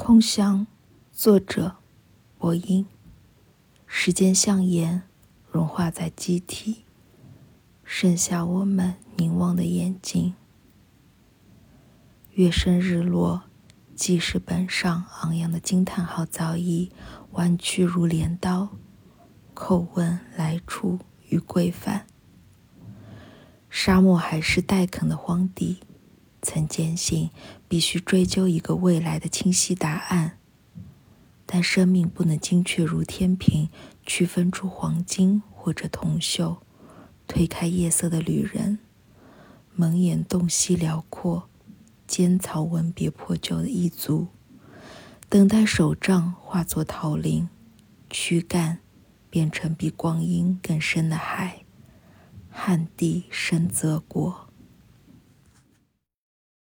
空想，作者：薄音。时间像盐，融化在机体，剩下我们凝望的眼睛。月升日落，记事本上昂扬的惊叹号早已弯曲如镰刀，叩问来处与归返。沙漠还是待垦的荒地。曾坚信必须追究一个未来的清晰答案，但生命不能精确如天平，区分出黄金或者铜锈。推开夜色的旅人，蒙眼洞悉辽阔，尖草吻别破旧的异族，等待手杖化作桃林，躯干变成比光阴更深的海，旱地深泽国。